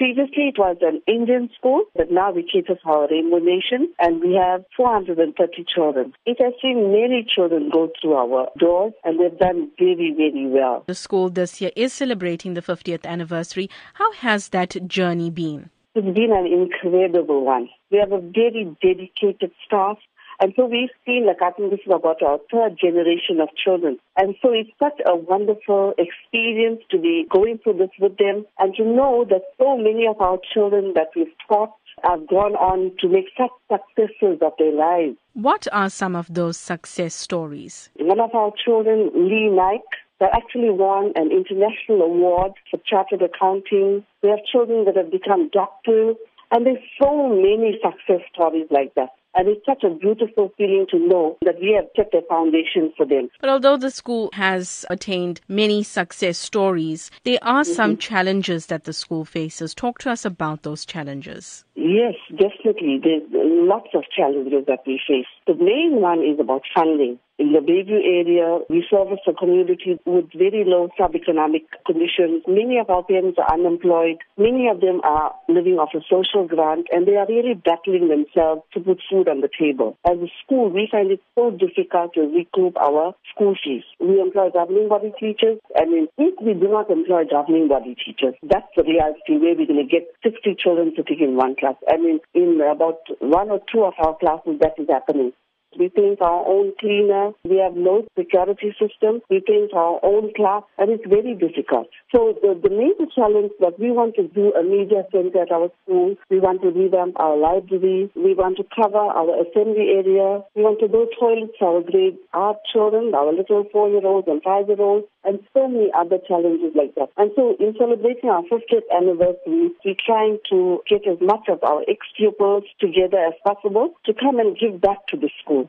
Previously, it was an Indian school, but now we cater for our Rainbow Nation, and we have 430 children. It has seen many children go through our doors, and they've done very, very well. The school this year is celebrating the 50th anniversary. How has that journey been? It's been an incredible one. We have a very dedicated staff. And so we've seen, like, I think this is about our third generation of children. And so it's such a wonderful experience to be going through this with them and to know that so many of our children that we've taught have gone on to make such successes of their lives. What are some of those success stories? One of our children, Lee Nike, that actually won an international award for chartered accounting. We have children that have become doctors, and there's so many success stories like that. And it's such a beautiful feeling to know that we have set a foundation for them. But although the school has attained many success stories, there are mm-hmm. some challenges that the school faces. Talk to us about those challenges. Yes, definitely. There's lots of challenges that we face. The main one is about funding. In the Bayview area, we service a community with very low sub-economic conditions. Many of our parents are unemployed. Many of them are living off a social grant, and they are really battling themselves to put food on the table. As a school, we find it so difficult to recoup our school fees. We employ governing body teachers, and if we do not employ governing body teachers, that's the reality where we're going to get 60 children sitting in one class. I mean, in about one or two of our classes, that is happening. We paint our own cleaner. We have no security system. We paint our own class, and it's very difficult. So the, the major challenge that we want to do a media center at our school. We want to revamp our library. We want to cover our assembly area. We want to build toilets for our grade R children, our little four-year-olds and five-year-olds, and so many other challenges like that. And so in celebrating our 50th anniversary, we're trying to get as much of our ex-pupils together as possible to come and give back to the school.